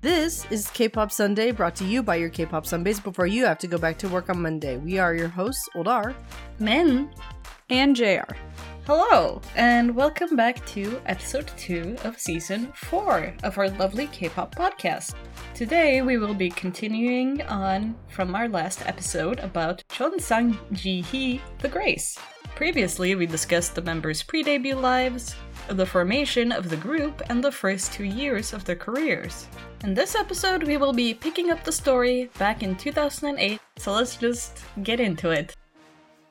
This is K-Pop Sunbaes, brought to you by your K-Pop Sunbaes before you have to go back to work on Monday. We are your hosts, Oldar. Min. And JR. Hello, and welcome back to episode 2 of season 4 of our lovely K pop podcast. Today we will be continuing on from our last episode about Cheon Sang Ji Hee, The Grace. Previously, we discussed the members' pre debut lives, the formation of the group, and the first two years of their careers. In this episode, we will be picking up the story back in 2008, so let's just get into it.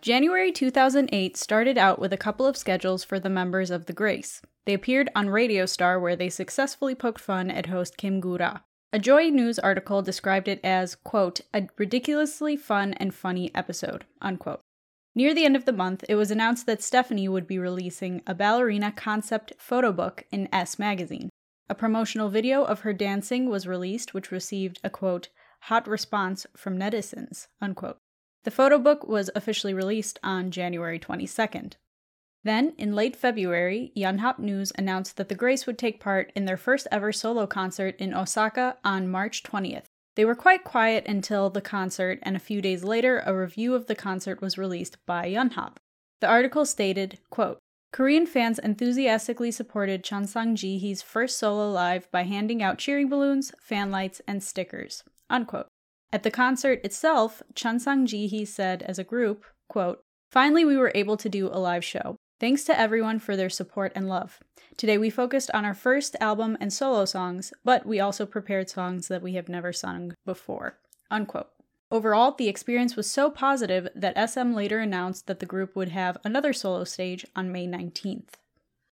January 2008 started out with a couple of schedules for the members of The Grace. They appeared on Radio Star where they successfully poked fun at host Kim Gu-ra. A Joy News article described it as, quote, a ridiculously fun and funny episode, unquote. Near the end of the month, it was announced that Stephanie would be releasing a ballerina concept photo book in S magazine. A promotional video of her dancing was released, which received a quote, hot response from netizens, unquote. The photo book was officially released on January 22nd. Then, in late February, Yonhap News announced that the Grace would take part in their first ever solo concert in Osaka on March 20th. They were quite quiet until the concert, and a few days later, a review of the concert was released by Yonhap. The article stated, quote, Korean fans enthusiastically supported Cheon Sang Ji Hee's first solo live by handing out cheering balloons, fan lights, and stickers. Unquote. At the concert itself, Cheon Sang Ji Hee said as a group, quote, Finally, we were able to do a live show. Thanks to everyone for their support and love. Today we focused on our first album and solo songs, but we also prepared songs that we have never sung before. Unquote. Overall, the experience was so positive that SM later announced that the group would have another solo stage on May 19th.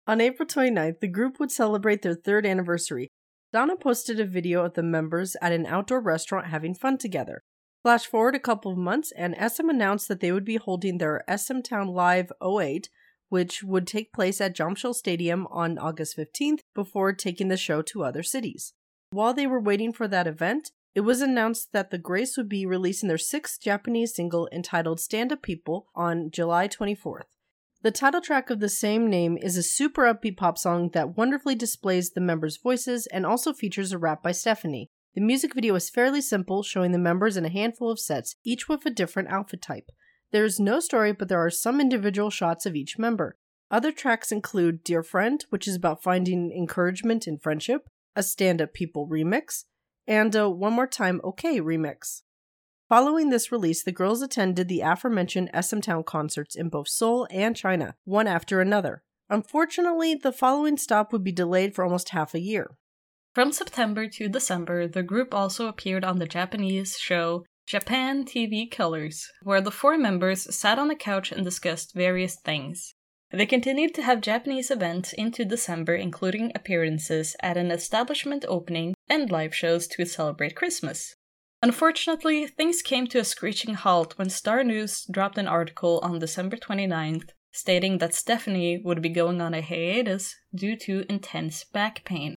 On April 29th, the group would celebrate their third anniversary, Dana posted a video of the members at an outdoor restaurant having fun together. Flash forward a couple of months, and SM announced that they would be holding their SM Town Live 08, which would take place at Jamsil Stadium on August 15th before taking the show to other cities. While they were waiting for that event, it was announced that the Grace would be releasing their sixth Japanese single entitled Stand Up People on July 24th. The title track of the same name is a super upbeat pop song that wonderfully displays the members' voices and also features a rap by Stephanie. The music video is fairly simple, showing the members in a handful of sets, each with a different outfit type. There is no story, but there are some individual shots of each member. Other tracks include Dear Friend, which is about finding encouragement in friendship, a Stand Up People remix, and a One More Time OK remix. Following this release, the girls attended the aforementioned SM Town concerts in both Seoul and China, one after another. Unfortunately, the following stop would be delayed for almost half a year. From September to December, the group also appeared on the Japanese show Japan TV Colors, where the four members sat on a couch and discussed various things. They continued to have Japanese events into December, including appearances at an establishment opening and live shows to celebrate Christmas. Unfortunately, things came to a screeching halt when Star News dropped an article on December 29th stating that Stephanie would be going on a hiatus due to intense back pain.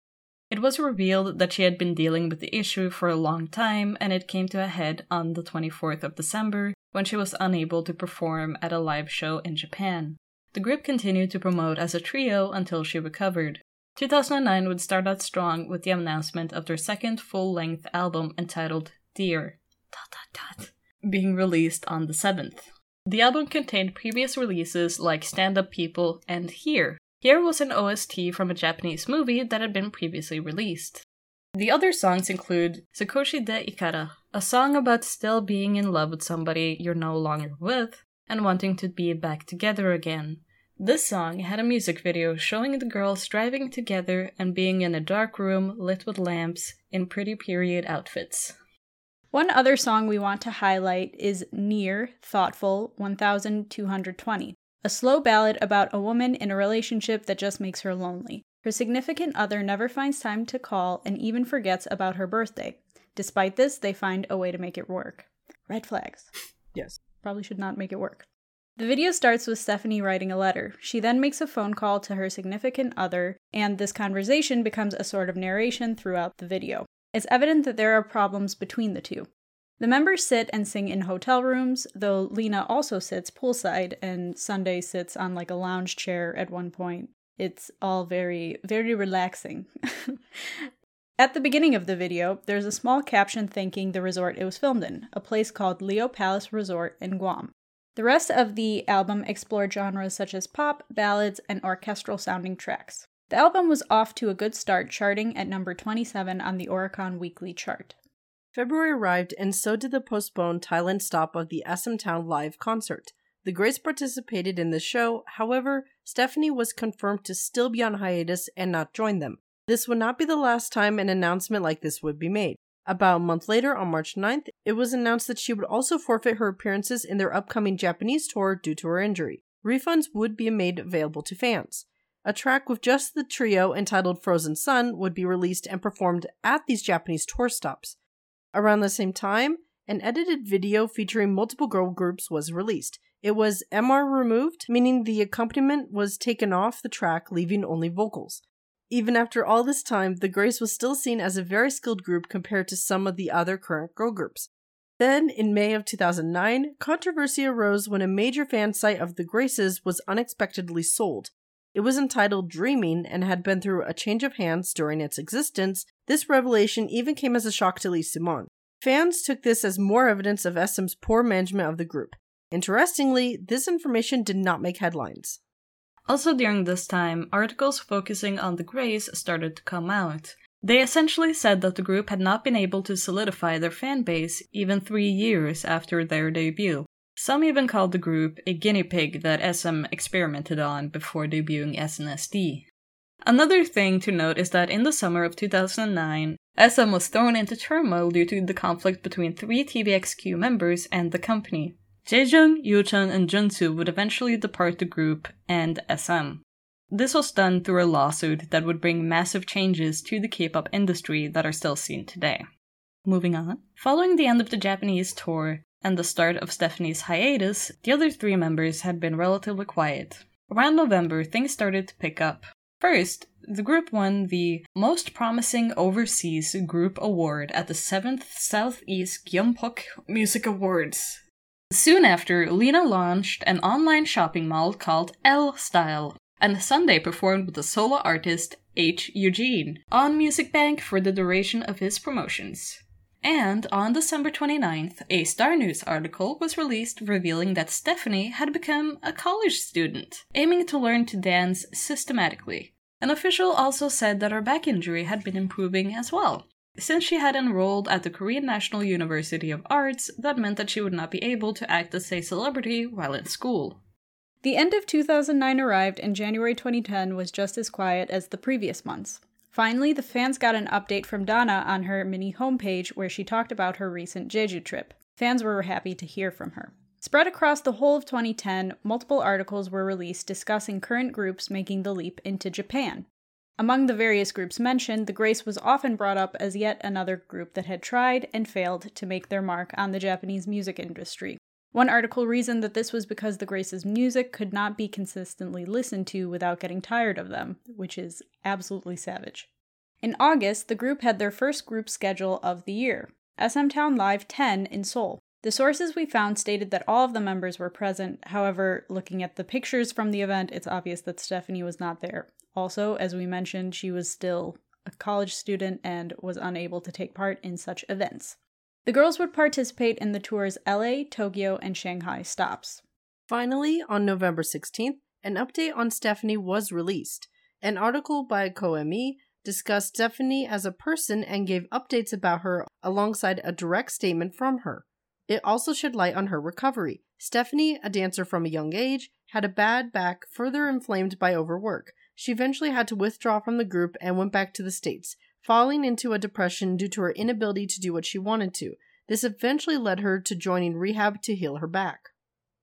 Was revealed that she had been dealing with the issue for a long time, and it came to a head on the 24th of December when she was unable to perform at a live show in Japan. The group continued to promote as a trio until she recovered. 2009 would start out strong with the announcement of their second full length album entitled Dear, being released on the 7th. The album contained previous releases like Stand Up People and Here. Here was an OST from a Japanese movie that had been previously released. The other songs include Sakoshi de Ikara, a song about still being in love with somebody you're no longer with and wanting to be back together again. This song had a music video showing the girls driving together and being in a dark room lit with lamps in pretty period outfits. One other song we want to highlight is Near Thoughtful 1220, a slow ballad about a woman in a relationship that just makes her lonely. Her significant other never finds time to call and even forgets about her birthday. Despite this, they find a way to make it work. Red flags. Yes. Probably should not make it work. The video starts with Stephanie writing a letter. She then makes a phone call to her significant other, and this conversation becomes a sort of narration throughout the video. It's evident that there are problems between the two. The members sit and sing in hotel rooms, though Lena also sits poolside and Sunday sits on like a lounge chair at one point. It's all very, very relaxing. At the beginning of the video, there's a small caption thanking the resort it was filmed in, a place called Leo Palace Resort in Guam. The rest of the album explored genres such as pop, ballads, and orchestral sounding tracks. The album was off to a good start, charting at number 27 on the Oricon Weekly chart. February arrived, and so did the postponed Thailand stop of the SM Town live concert. The Grace participated in the show, however, Stephanie was confirmed to still be on hiatus and not join them. This would not be the last time an announcement like this would be made. About a month later, on March 9th, it was announced that she would also forfeit her appearances in their upcoming Japanese tour due to her injury. Refunds would be made available to fans. A track with just the trio entitled Frozen Sun would be released and performed at these Japanese tour stops. Around the same time, an edited video featuring multiple girl groups was released. It was MR removed, meaning the accompaniment was taken off the track, leaving only vocals. Even after all this time, the Grace was still seen as a very skilled group compared to some of the other current girl groups. Then, in May of 2009, controversy arose when a major fan site of the Graces was unexpectedly sold. It was entitled Dreaming and had been through a change of hands during its existence. This revelation even came as a shock to Lee Soo-man. Fans took this as more evidence of SM's poor management of the group. Interestingly, this information did not make headlines. Also, during this time, articles focusing on the Grace started to come out. They essentially said that the group had not been able to solidify their fan base even three years after their debut. Some even called the group a guinea pig that SM experimented on before debuting SNSD. Another thing to note is that in the summer of 2009, SM was thrown into turmoil due to the conflict between three TVXQ members and the company. Jaejung, Yuchun, and Junsu would eventually depart the group and SM. This was done through a lawsuit that would bring massive changes to the K-pop industry that are still seen today. Moving on. Following the end of the Japanese tour and the start of Stephanie's hiatus, the other three members had been relatively quiet. Around November, things started to pick up. First, the group won the Most Promising Overseas Group Award at the 7th Southeast Gyeongpok Music Awards. Soon after, Lena launched an online shopping mall called L Style, and Sunday performed with the solo artist H. Eugene on Music Bank for the duration of his promotions. And on December 29th, a Star News article was released revealing that Stephanie had become a college student, aiming to learn to dance systematically. An official also said that her back injury had been improving as well, since she had enrolled at the Korean National University of Arts, that meant that she would not be able to act as a celebrity while in school. The end of 2009 arrived, and January 2010 was just as quiet as the previous months. Finally, the fans got an update from Dana on her mini homepage where she talked about her recent Jeju trip. Fans were happy to hear from her. Spread across the whole of 2010, multiple articles were released discussing current groups making the leap into Japan. Among the various groups mentioned, the Grace was often brought up as yet another group that had tried and failed to make their mark on the Japanese music industry. One article reasoned that this was because the Grace's music could not be consistently listened to without getting tired of them, which is absolutely savage. In August, the group had their first group schedule of the year, SM Town Live 10 in Seoul. The sources we found stated that all of the members were present. However, looking at the pictures from the event, it's obvious that Stephanie was not there. Also, as we mentioned, she was still a college student and was unable to take part in such events. The girls would participate in the tour's LA, Tokyo, and Shanghai stops. Finally, on November 16th, an update on Stephanie was released. An article by Koemi discussed Stephanie as a person and gave updates about her alongside a direct statement from her. It also shed light on her recovery. Stephanie, a dancer from a young age, had a bad back further inflamed by overwork. She eventually had to withdraw from the group and went back to the States, falling into a depression due to her inability to do what she wanted to. This eventually led her to joining rehab to heal her back.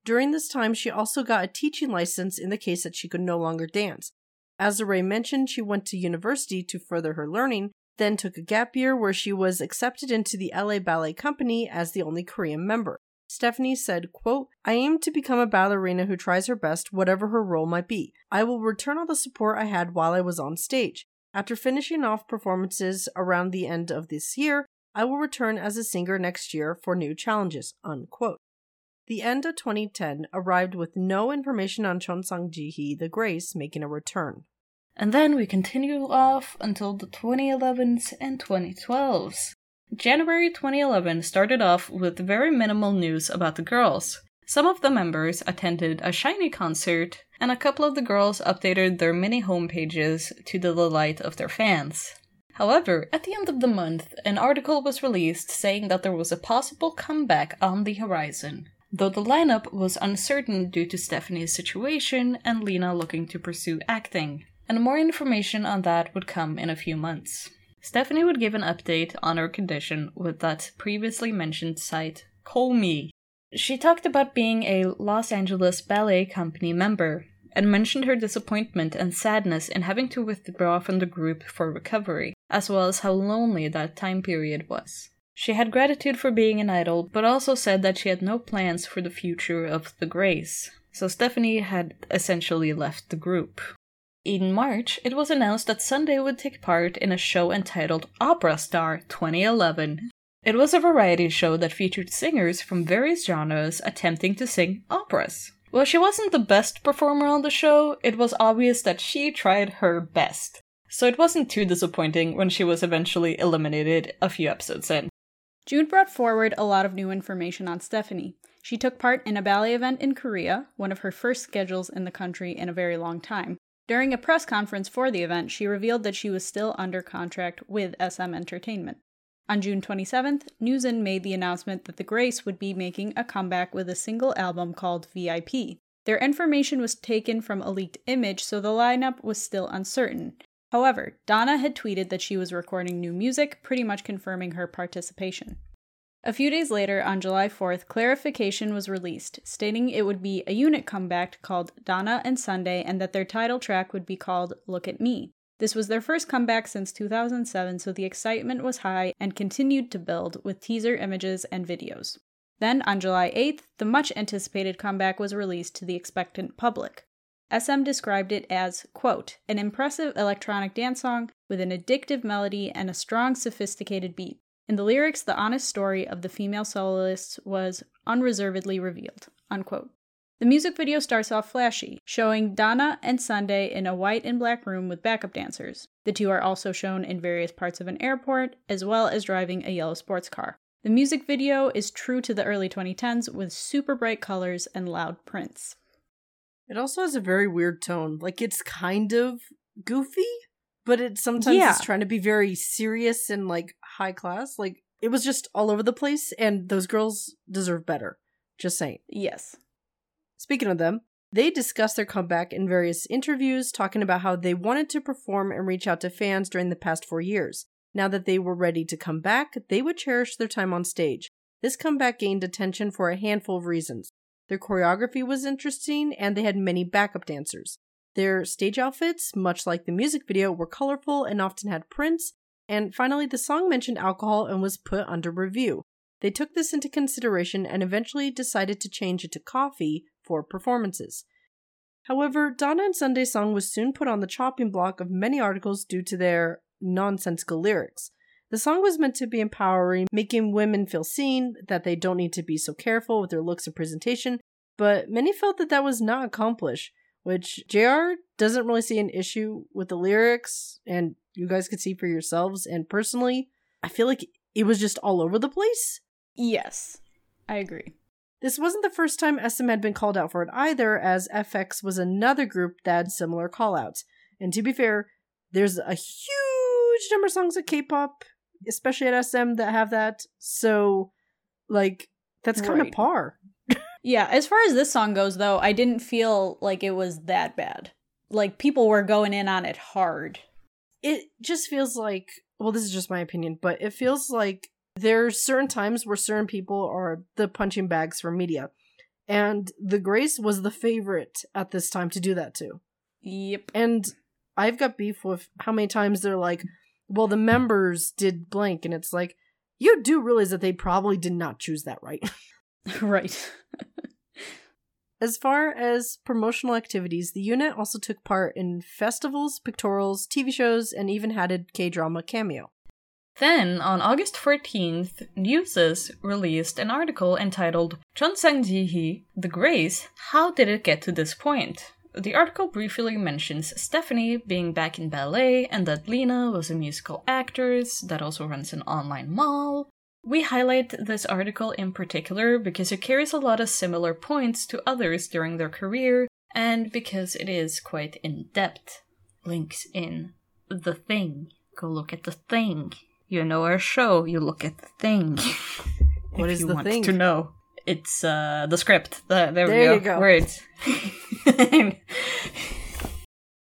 During this time, she also got a teaching license in the case that she could no longer dance. As Ray mentioned, she went to university to further her learning, then took a gap year where she was accepted into the LA Ballet Company as the only Korean member. Stephanie said, quote, I aim to become a ballerina who tries her best, whatever her role might be. I will return all the support I had while I was on stage. After finishing off performances around the end of this year, I will return as a singer next year for new challenges. Unquote. The end of 2010 arrived with no information on Cheon Sang Ji Hee, the Grace, making a return. And then we continue off until the 2011s and 2012s. January 2011 started off with very minimal news about the girls. Some of the members attended a SHINee concert, and a couple of the girls updated their mini homepages to the delight of their fans. However, at the end of the month, an article was released saying that there was a possible comeback on the horizon, though the lineup was uncertain due to Stephanie's situation and Lena looking to pursue acting. And more information on that would come in a few months. Stephanie would give an update on her condition with that previously mentioned site, Call She talked about being a Los Angeles Ballet Company member and mentioned her disappointment and sadness in having to withdraw from the group for recovery, as well as how lonely that time period was. She had gratitude for being an idol, but also said that she had no plans for the future of the Grace. So Stephanie had essentially left the group. In March, it was announced that Sunday would take part in a show entitled Opera Star 2011. It was a variety show that featured singers from various genres attempting to sing operas. While she wasn't the best performer on the show, it was obvious that she tried her best. So it wasn't too disappointing when she was eventually eliminated a few episodes in. June brought forward a lot of new information on Stephanie. She took part in a ballet event in Korea, one of her first schedules in the country in a very long time. During a press conference for the event, she revealed that she was still under contract with SM Entertainment. On June 27th, Newsen made the announcement that The Grace would be making a comeback with a single album called VIP. Their information was taken from a leaked image, so the lineup was still uncertain. However, Dana had tweeted that she was recording new music, pretty much confirming her participation. A few days later, on July 4th, clarification was released, stating it would be a unit comeback called Dana and Sunday and that their title track would be called Look at Me. This was their first comeback since 2007, so the excitement was high and continued to build with teaser images and videos. Then, on July 8th, the much anticipated comeback was released to the expectant public. SM described it as, quote, an impressive electronic dance song with an addictive melody and a strong, sophisticated beat. In the lyrics, the honest story of the female soloists was unreservedly revealed. Unquote. The music video starts off flashy, showing Dana and Sunday in a white and black room with backup dancers. The two are also shown in various parts of an airport, as well as driving a yellow sports car. The music video is true to the early 2010s with super bright colors and loud prints. It also has a very weird tone. Like it's kind of goofy, but it sometimes Yeah. is trying to be very serious and like high class. Like it was just all over the place, and those girls deserve better. Just saying. Yes. Speaking of them, they discussed their comeback in various interviews, talking about how they wanted to perform and reach out to fans during the past four years. Now that they were ready to come back, they would cherish their time on stage. This comeback gained attention for a handful of reasons. Their choreography was interesting, and they had many backup dancers. Their stage outfits, much like the music video, were colorful and often had prints. And finally, the song mentioned alcohol and was put under review. They took this into consideration and eventually decided to change it to coffee for performances. However, Dana and Sunday's song was soon put on the chopping block of many articles due to their nonsensical lyrics. The song was meant to be empowering, making women feel seen, that they don't need to be so careful with their looks and presentation, but many felt that that was not accomplished, which JR doesn't really see an issue with the lyrics, and you guys could see for yourselves. And personally, I feel like it was just all over the place. Yes. I agree. This wasn't the first time SM had been called out for it either, as f(x) was another group that had similar callouts. And to be fair, there's a huge number of songs of K-pop, especially at SM, that have that. So, like, that's kind of Right. par. Yeah, as far as this song goes, though, I didn't feel like it was that bad. Like, people were going in on it hard. It just feels like, well, this is just my opinion, but it feels like there's certain times where certain people are the punching bags for media. And the Grace was the favorite at this time to do that too. Yep. And I've got beef with how many times they're like, well, the members did blank. And it's like, you do realize that they probably did not choose that right. right. As far as promotional activities, the unit also took part in festivals, pictorials, TV shows, and even had a K drama cameo. Then, on August 14th, Newsen released an article entitled Cheon Sang Ji Hee, The Grace, How Did It Get to This Point? The article briefly mentions Stephanie being back in ballet and that Lena was a musical actress that also runs an online mall. We highlight this article in particular because it carries a lot of similar points to others during their career and because it is quite in depth. Links in the thing. Go look at the thing. You know our show, you look at the thing. What is you the want thing? to know. It's uh the script. The, there, we go. you go. Words.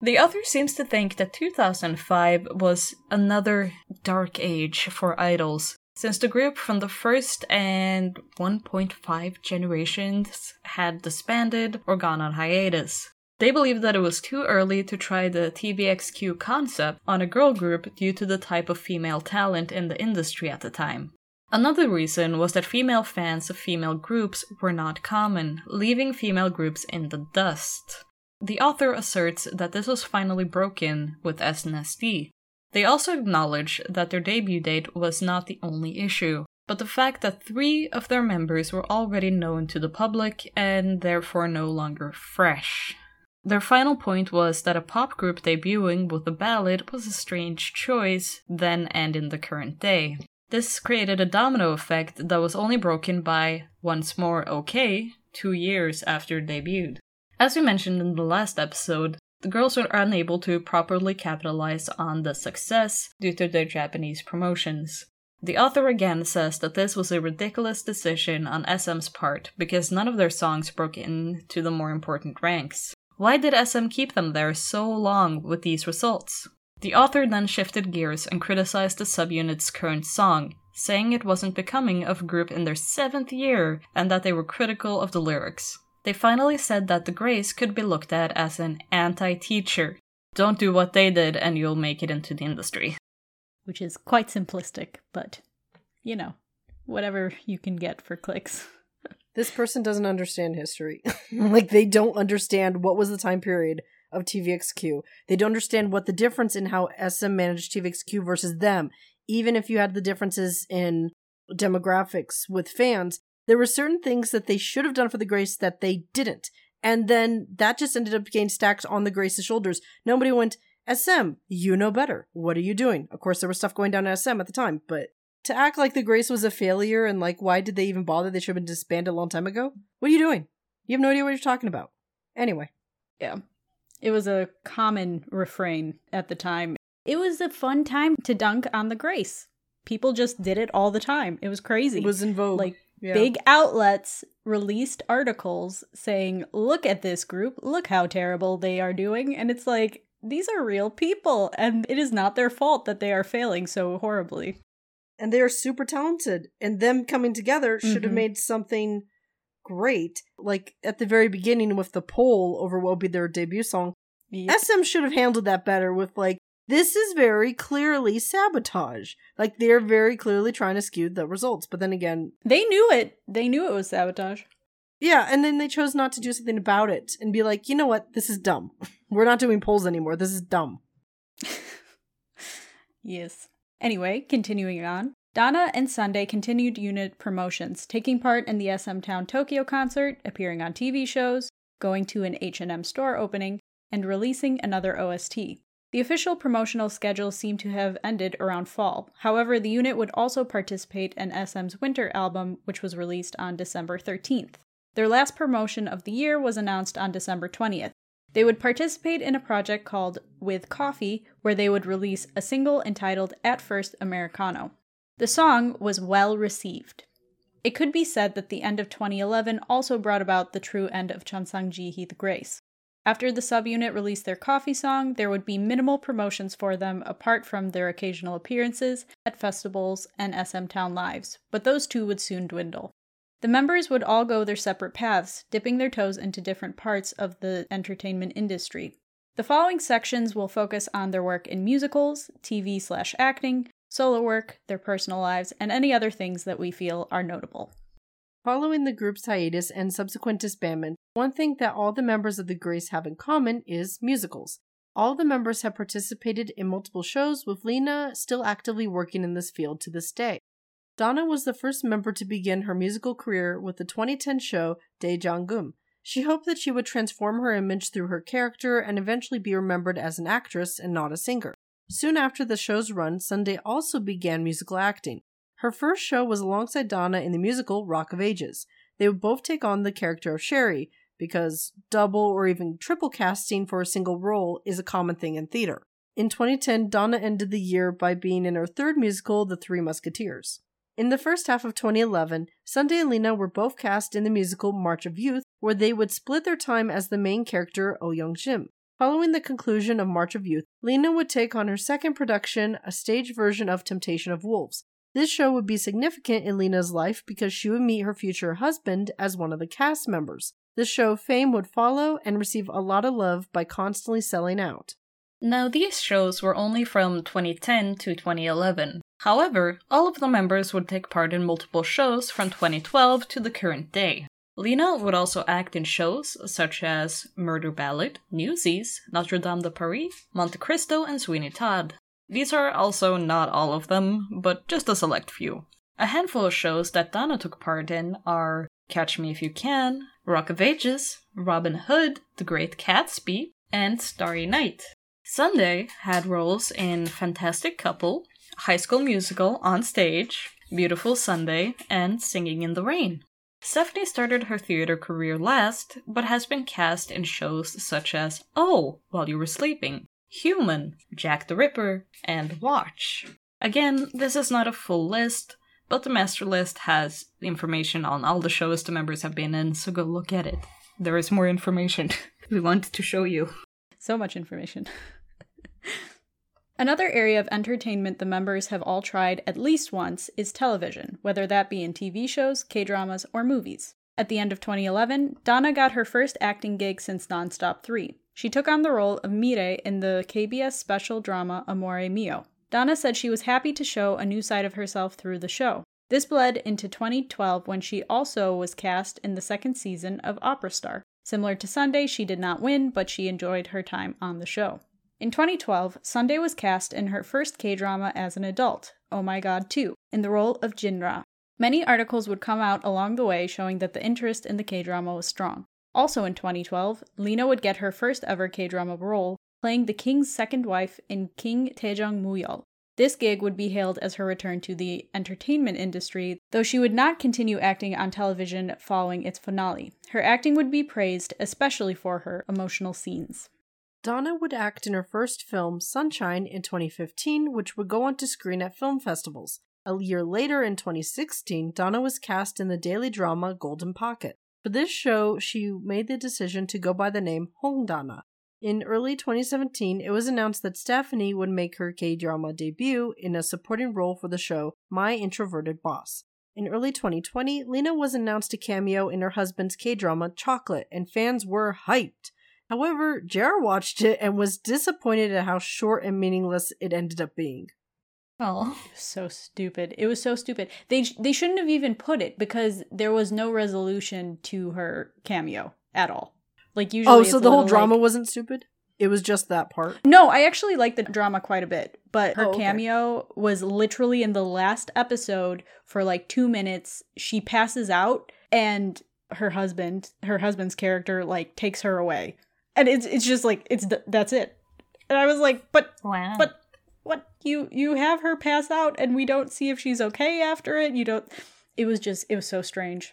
the author seems to think that 2005 was another dark age for idols, since the group from the first and 1.5 generations had disbanded or gone on hiatus. They believed that it was too early to try the TVXQ concept on a girl group due to the type of female talent in the industry at the time. Another reason was that female fans of female groups were not common, leaving female groups in the dust. The author asserts that this was finally broken with SNSD. They also acknowledge that their debut date was not the only issue, but the fact that three of their members were already known to the public and therefore no longer fresh. Their final point was that a pop group debuting with a ballad was a strange choice then and in the current day. This created a domino effect that was only broken by Once More OK two years after debuted. As we mentioned in the last episode, the girls were unable to properly capitalize on the success due to their Japanese promotions. The author again says that this was a ridiculous decision on SM's part because none of their songs broke into the more important ranks. Why did SM keep them there so long with these results? The author then shifted gears and criticized the subunit's current song, saying it wasn't becoming of a group in their seventh year and that they were critical of the lyrics. They finally said that the Grace could be looked at as an anti teacher. Don't do what they did and you'll make it into the industry. Which is quite simplistic, but you know, whatever you can get for clicks. This person doesn't understand history. like they don't understand what was the time period of TVXQ. They don't understand what the difference in how SM managed TVXQ versus them. Even if you had the differences in demographics with fans, there were certain things that they should have done for the Grace that they didn't. And then that just ended up getting stacked on the Grace's shoulders. Nobody went, SM, you know better. What are you doing? Of course, there was stuff going down at SM at the time, but to act like the Grace was a failure and like, why did they even bother? They should have been disbanded a long time ago. What are you doing? You have no idea what you're talking about. Anyway, Yeah. It was a common refrain at the time. It was a fun time to dunk on the Grace. People just did it all the time. It was crazy. it was in vogue. like Yeah. big outlets released articles saying, "Look at this group. Look how terrible they are doing." And it's like, these are real people and it is not their fault that they are failing so horribly. And they are super talented. And them coming together should have Mhm. made something great. Like at the very beginning with the poll over what would be their debut song, SM should have handled that better with like, this is very clearly sabotage. Like they're very clearly trying to skew the results. But then again, They knew it. They knew it was sabotage. yeah, and then they chose not to do something about it and be like, you know what, this is dumb. We're not doing polls anymore. This is dumb. Yes. Anyway, continuing on. Dana and Sunday continued unit promotions, taking part in the SM Town Tokyo concert, appearing on TV shows, going to an H&M store opening, and releasing another OST. The official promotional schedule seemed to have ended around fall. However, the unit would also participate in SM's winter album, which was released on December 13th. Their last promotion of the year was announced on December 20th. They would participate in a project called With Coffee, where they would release a single entitled At First Americano. The song was well received. It could be said that the end of 2011 also brought about the true end of Chansangji the Grace. After the subunit released their coffee song, there would be minimal promotions for them apart from their occasional appearances at festivals and SM Town Lives, but those too would soon dwindle. The members would all go their separate paths, dipping their toes into different parts of the entertainment industry. The following sections will focus on their work in musicals, TV slash acting, solo work, their personal lives, and any other things that we feel are notable. Following the group's hiatus and subsequent disbandment, one thing that all the members of the Grace have in common is musicals. All the members have participated in multiple shows, with Lena still actively working in this field to this day. Dana was the first member to begin her musical career with the 2010 show Dae Jang Geum. She hoped that she would transform her image through her character and eventually be remembered as an actress and not a singer. Soon after the show's run, Sunday also began musical acting. Her first show was alongside Dana in the musical Rock of Ages. They would both take on the character of Sherrie, because double or even triple casting for a single role is a common thing in theater. In 2010, Dana ended the year by being in her third musical, The Three Musketeers. In the first half of 2011, Sunday and Lena were both cast in the musical March of Youth, where they would split their time as the main character, Oh Young Jim. Following the conclusion of March of Youth, Lena would take on her second production, a stage version of Temptation of Wolves. This show would be significant in Lena's life because she would meet her future husband as one of the cast members. The show fame would follow and receive a lot of love by constantly selling out. Now, these shows were only from 2010 to 2011. However, all of the members would take part in multiple shows from 2012 to the current day. Lena would also act in shows such as Murder Ballad, Newsies, Notre Dame de Paris, Monte Cristo, and Sweeney Todd. These are also not all of them, but just a select few. A handful of shows that Donna took part in are Catch Me If You Can, Rock of Ages, Robin Hood, The Great Gatsby, and Starry Night. Sunday had roles in Fantastic Couple, High School Musical on stage, Beautiful Sunday, and Singing in the Rain. Stephanie started her theater career last, but has been cast in shows such as Oh, While You Were Sleeping, Human, Jack the Ripper, and Watch. Again, this is not a full list, but the master list has information on all the shows the members have been in, so go look at it. There is more information we wanted to show you. So much information. Another area of entertainment the members have all tried at least once is television, whether that be in TV shows, K dramas, or movies. At the end of 2011, Dana got her first acting gig since Nonstop 3. She took on the role of Mire in the KBS special drama Amore Mio. Dana said she was happy to show a new side of herself through the show. This bled into 2012 when she also was cast in the second season of Opera Star. Similar to Sunday, she did not win, but she enjoyed her time on the show. In 2012, Sunday was cast in her first K drama as an adult, Oh My God 2, in the role of Jinra. Many articles would come out along the way showing that the interest in the K drama was strong. Also in 2012, Lena would get her first ever K drama role, playing the king's second wife in King Taejong Muyol. This gig would be hailed as her return to the entertainment industry, though she would not continue acting on television following its finale. Her acting would be praised, especially for her emotional scenes. Dana would act in her first film, Sunshine, in 2015, which would go on to screen at film festivals. A year later, in 2016, Dana was cast in the daily drama Golden Pocket. For this show, she made the decision to go by the name Hong Dana. In early 2017, it was announced that Stephanie would make her K drama debut in a supporting role for the show My Introverted Boss. In early 2020, Lena was announced a cameo in her husband's K drama Chocolate, and fans were hyped. However, JR watched it and was disappointed at how short and meaningless it ended up being. Oh. So stupid. It was so stupid. They they shouldn't have even put it because there was no resolution to her cameo at all. Like usually Oh, so the whole drama like- wasn't stupid? It was just that part. No, I actually like the drama quite a bit, but her Oh, okay. cameo was literally in the last episode for like 2 minutes. She passes out and her husband, her husband's character like takes her away. And it's it's just like it's th- that's it. And I was like, "But Wow. but what you you have her pass out and we don't see if she's okay after it. You don't it was just it was so strange.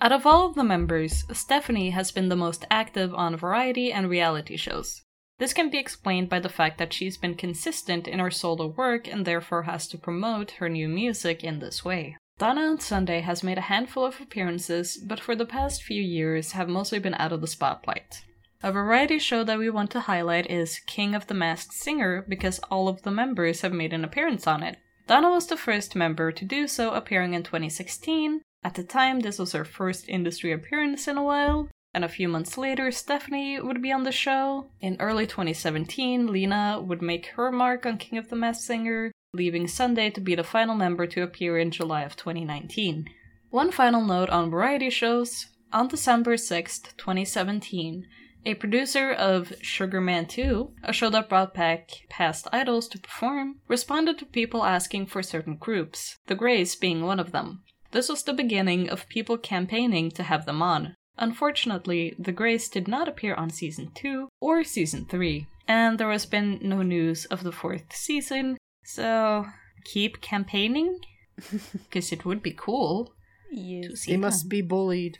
Out of all of the members, Stephanie has been the most active on variety and reality shows. This can be explained by the fact that she's been consistent in her solo work and therefore has to promote her new music in this way. Dana on Sunday has made a handful of appearances, but for the past few years have mostly been out of the spotlight. A variety show that we want to highlight is King of the Masked Singer because all of the members have made an appearance on it. Dana was the first member to do so, appearing in 2016. At the time, this was her first industry appearance in a while, and a few months later, Stephanie would be on the show. In early 2017, Lena would make her mark on King of the Masked Singer, leaving Sunday to be the final member to appear in July of 2019. One final note on variety shows on December 6th, 2017, a producer of Sugar Man 2, a show that brought back past idols to perform, responded to people asking for certain groups, the Grace being one of them. This was the beginning of people campaigning to have them on. Unfortunately, the Grace did not appear on season 2 or season 3, and there has been no news of the fourth season, so keep campaigning because it would be cool to Yes. see They them. must be bullied.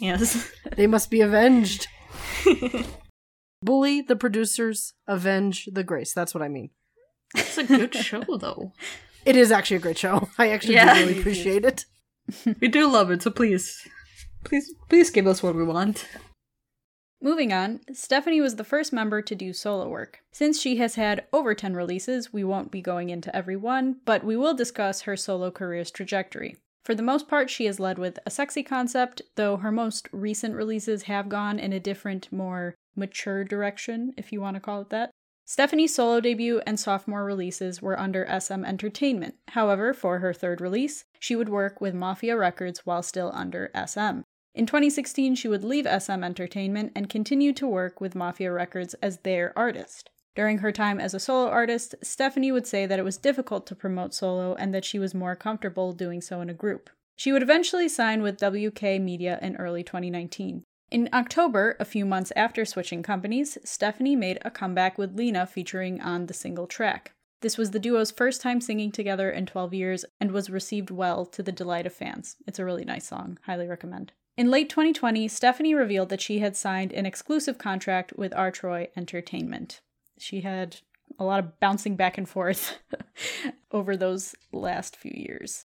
yes They must be avenged. Bully the producers, avenge the grace. That's what I mean. it's a good show though It is actually a great show. I actually Yeah. do really appreciate it. we do love it so please please please give us what we want Moving on, Stephanie was the first member to do solo work. Since she has had over 10 releases, we won't be going into every one, but we will discuss her solo career's trajectory. For the most part, she has led with a sexy concept, though her most recent releases have gone in a different, more mature direction, if you want to call it that. Stephanie's solo debut and sophomore releases were under SM Entertainment. However, for her third release, she would work with Mafia Records while still under SM. In 2016, she would leave SM Entertainment and continue to work with Mafia Records as their artist. During her time as a solo artist, Stephanie would say that it was difficult to promote solo and that she was more comfortable doing so in a group. She would eventually sign with WK Media in early 2019. In October, a few months after switching companies, Stephanie made a comeback with Lena featuring on the single track. This was the duo's first time singing together in 12 years and was received well to the delight of fans. It's a really nice song, highly recommend. In late 2020, Stephanie revealed that she had signed an exclusive contract with Artroy Entertainment. She had a lot of bouncing back and forth over those last few years.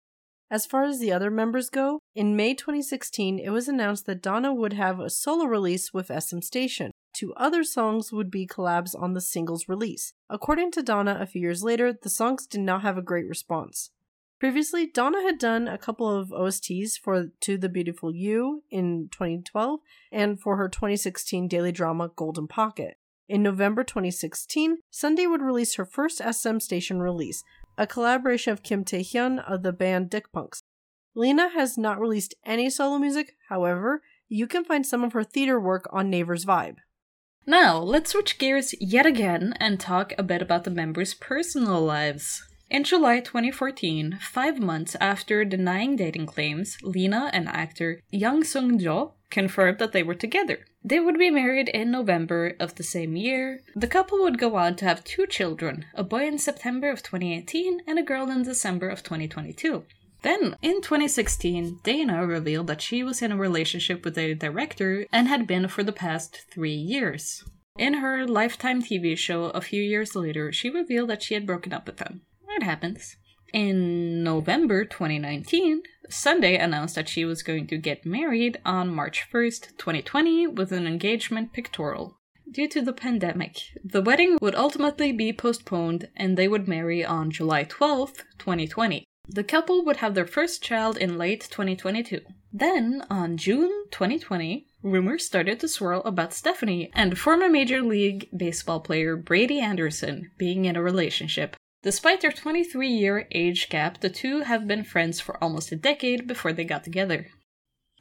As far as the other members go, in May 2016, it was announced that Dana would have a solo release with SM Station. Two other songs would be collabs on the singles release. According to Dana, a few years later, the songs did not have a great response. Previously, Dana had done a couple of OSTs for To the Beautiful You in 2012 and for her 2016 daily drama Golden Pocket. In November 2016, Sunday would release her first SM Station release, a collaboration of Kim Tae-hyun of the band Dick Punks. Lena has not released any solo music, however, you can find some of her theater work on Naver's Vibe. Now, let's switch gears yet again and talk a bit about the members' personal lives. In July 2014, five months after denying dating claims, Lena and actor Young Sung Jo confirmed that they were together. They would be married in November of the same year. The couple would go on to have two children a boy in September of 2018 and a girl in December of 2022. Then, in 2016, Dana revealed that she was in a relationship with a director and had been for the past three years. In her Lifetime TV show a few years later, she revealed that she had broken up with him. It happens. In November 2019, Sunday announced that she was going to get married on March 1st, 2020, with an engagement pictorial. Due to the pandemic, the wedding would ultimately be postponed and they would marry on July 12th, 2020. The couple would have their first child in late 2022. Then, on June 2020, rumors started to swirl about Stephanie and former Major League Baseball player Brady Anderson being in a relationship. Despite their 23 year age gap, the two have been friends for almost a decade before they got together.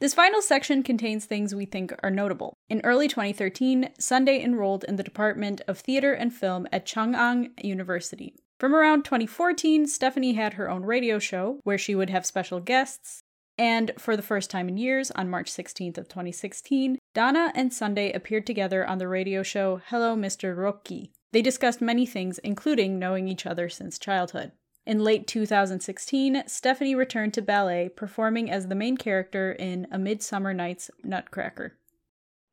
This final section contains things we think are notable. In early 2013, Sunday enrolled in the Department of Theater and Film at Chungang University. From around 2014, Stephanie had her own radio show where she would have special guests. And for the first time in years, on March 16th of 2016, Dana and Sunday appeared together on the radio show Hello Mr. Rocky. They discussed many things, including knowing each other since childhood. In late 2016, Stephanie returned to ballet, performing as the main character in A Midsummer Night's Nutcracker.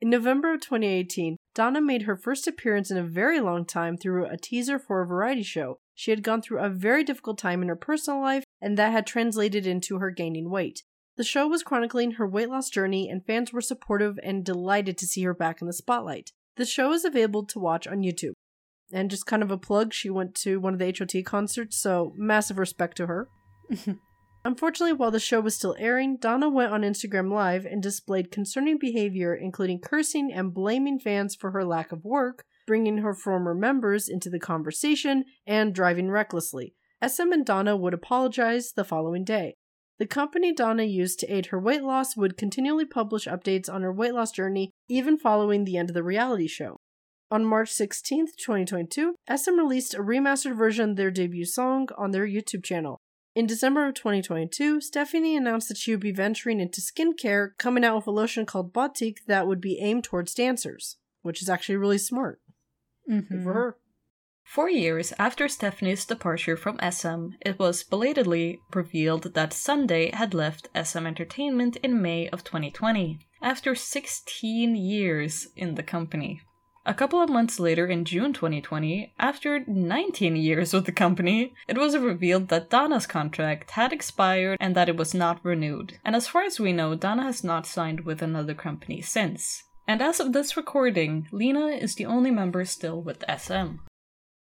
In November of 2018, Dana made her first appearance in a very long time through a teaser for a variety show. She had gone through a very difficult time in her personal life, and that had translated into her gaining weight. The show was chronicling her weight loss journey, and fans were supportive and delighted to see her back in the spotlight. The show is available to watch on YouTube. And just kind of a plug, she went to one of the HOT concerts, so massive respect to her. Unfortunately, while the show was still airing, Dana went on Instagram Live and displayed concerning behavior, including cursing and blaming fans for her lack of work, bringing her former members into the conversation, and driving recklessly. SM and Dana would apologize the following day. The company Dana used to aid her weight loss would continually publish updates on her weight loss journey, even following the end of the reality show. On March 16th, 2022, SM released a remastered version of their debut song on their YouTube channel. In December of 2022, Stephanie announced that she would be venturing into skincare, coming out with a lotion called Batik that would be aimed towards dancers, which is actually really smart. Mhm. for her. Four years after Stephanie's departure from SM, it was belatedly revealed that Sunday had left SM Entertainment in May of 2020, after 16 years in the company. A couple of months later, in June 2020, after 19 years with the company, it was revealed that Dana's contract had expired and that it was not renewed. And as far as we know, Donna has not signed with another company since. And as of this recording, Lina is the only member still with SM.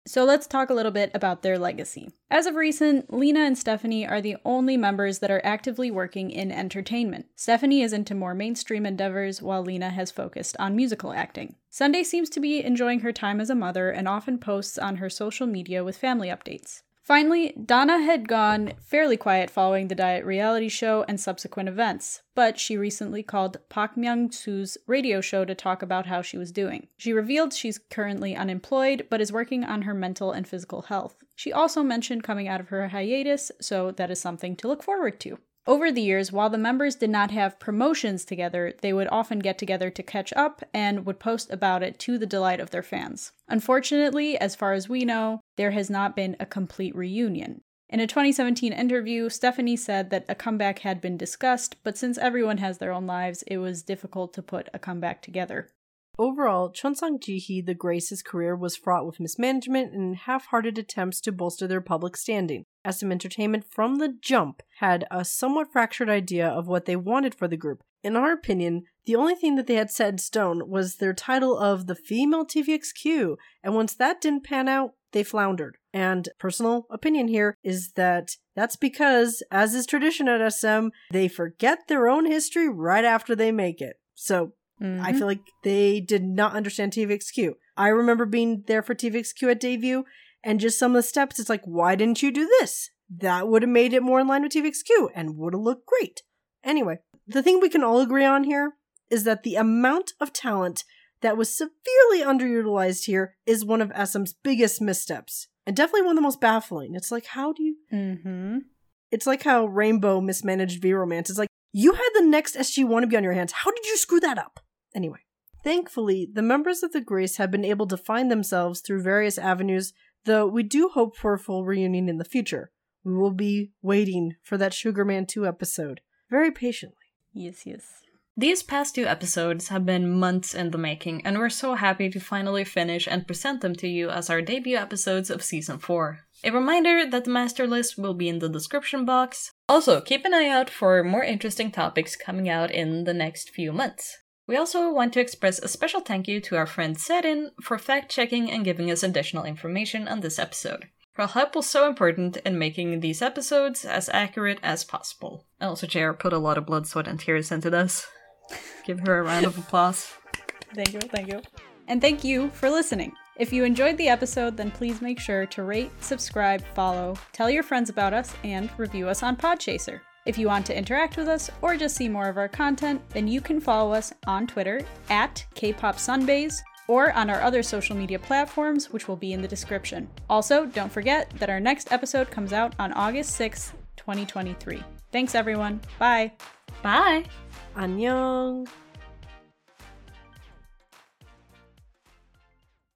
So let's talk a little bit about their legacy. As of recent, Lina and Stephanie are the only members that are actively working in entertainment. Stephanie is into more mainstream endeavors, while Lina has focused on musical acting. Sunday seems to be enjoying her time as a mother and often posts on her social media with family updates. Finally, Dana had gone fairly quiet following the diet reality show and subsequent events, but she recently called Park Myung-soo's radio show to talk about how she was doing. She revealed she's currently unemployed, but is working on her mental and physical health. She also mentioned coming out of her hiatus, so that is something to look forward to. Over the years, while the members did not have promotions together, they would often get together to catch up and would post about it to the delight of their fans. Unfortunately, as far as we know, there has not been a complete reunion. In a 2017 interview, Stephanie said that a comeback had been discussed, but since everyone has their own lives, it was difficult to put a comeback together. Overall, Cheon Sang Ji Hee the Grace's career was fraught with mismanagement and half-hearted attempts to bolster their public standing. SM Entertainment from the jump had a somewhat fractured idea of what they wanted for the group. In our opinion, the only thing that they had set in stone was their title of the female TVXQ, and once that didn't pan out, they floundered. And personal opinion here is that that's because, as is tradition at SM, they forget their own history right after they make it. So I mm-hmm. feel like they did not understand TVXQ. I remember being there for TVXQ at debut, and just some of the steps, it's like, why didn't you do this? That would have made it more in line with TVXQ and would have looked great. Anyway, the thing we can all agree on here is that the amount of talent that was severely underutilized here is one of SM's biggest missteps. And definitely one of the most baffling. It's like, how do you Mm-hmm. it's like how Rainbow mismanaged Vromance. It's like you had the next SG wannabe on your hands. How did you screw that up? Anyway, thankfully, the members of the Grace have been able to find themselves through various avenues, though we do hope for a full reunion in the future. We will be waiting for that Sugarman 2 episode very patiently. Yes, yes. These past two episodes have been months in the making, and we're so happy to finally finish and present them to you as our debut episodes of Season 4. A reminder that the master list will be in the description box. Also, keep an eye out for more interesting topics coming out in the next few months. We also want to express a special thank you to our friend Serin for fact checking and giving us additional information on this episode. Her help was so important in making these episodes as accurate as possible. And also, JR put a lot of blood, sweat, and tears into this. Give her a round of applause. Thank you, thank you. And thank you for listening. If you enjoyed the episode, then please make sure to rate, subscribe, follow, tell your friends about us, and review us on Podchaser. If you want to interact with us or just see more of our content, then you can follow us on Twitter at Kpop KPopSunbaes or on our other social media platforms, which will be in the description. Also, don't forget that our next episode comes out on August 6th, 2023. Thanks, everyone. Bye. Bye! Annyeong!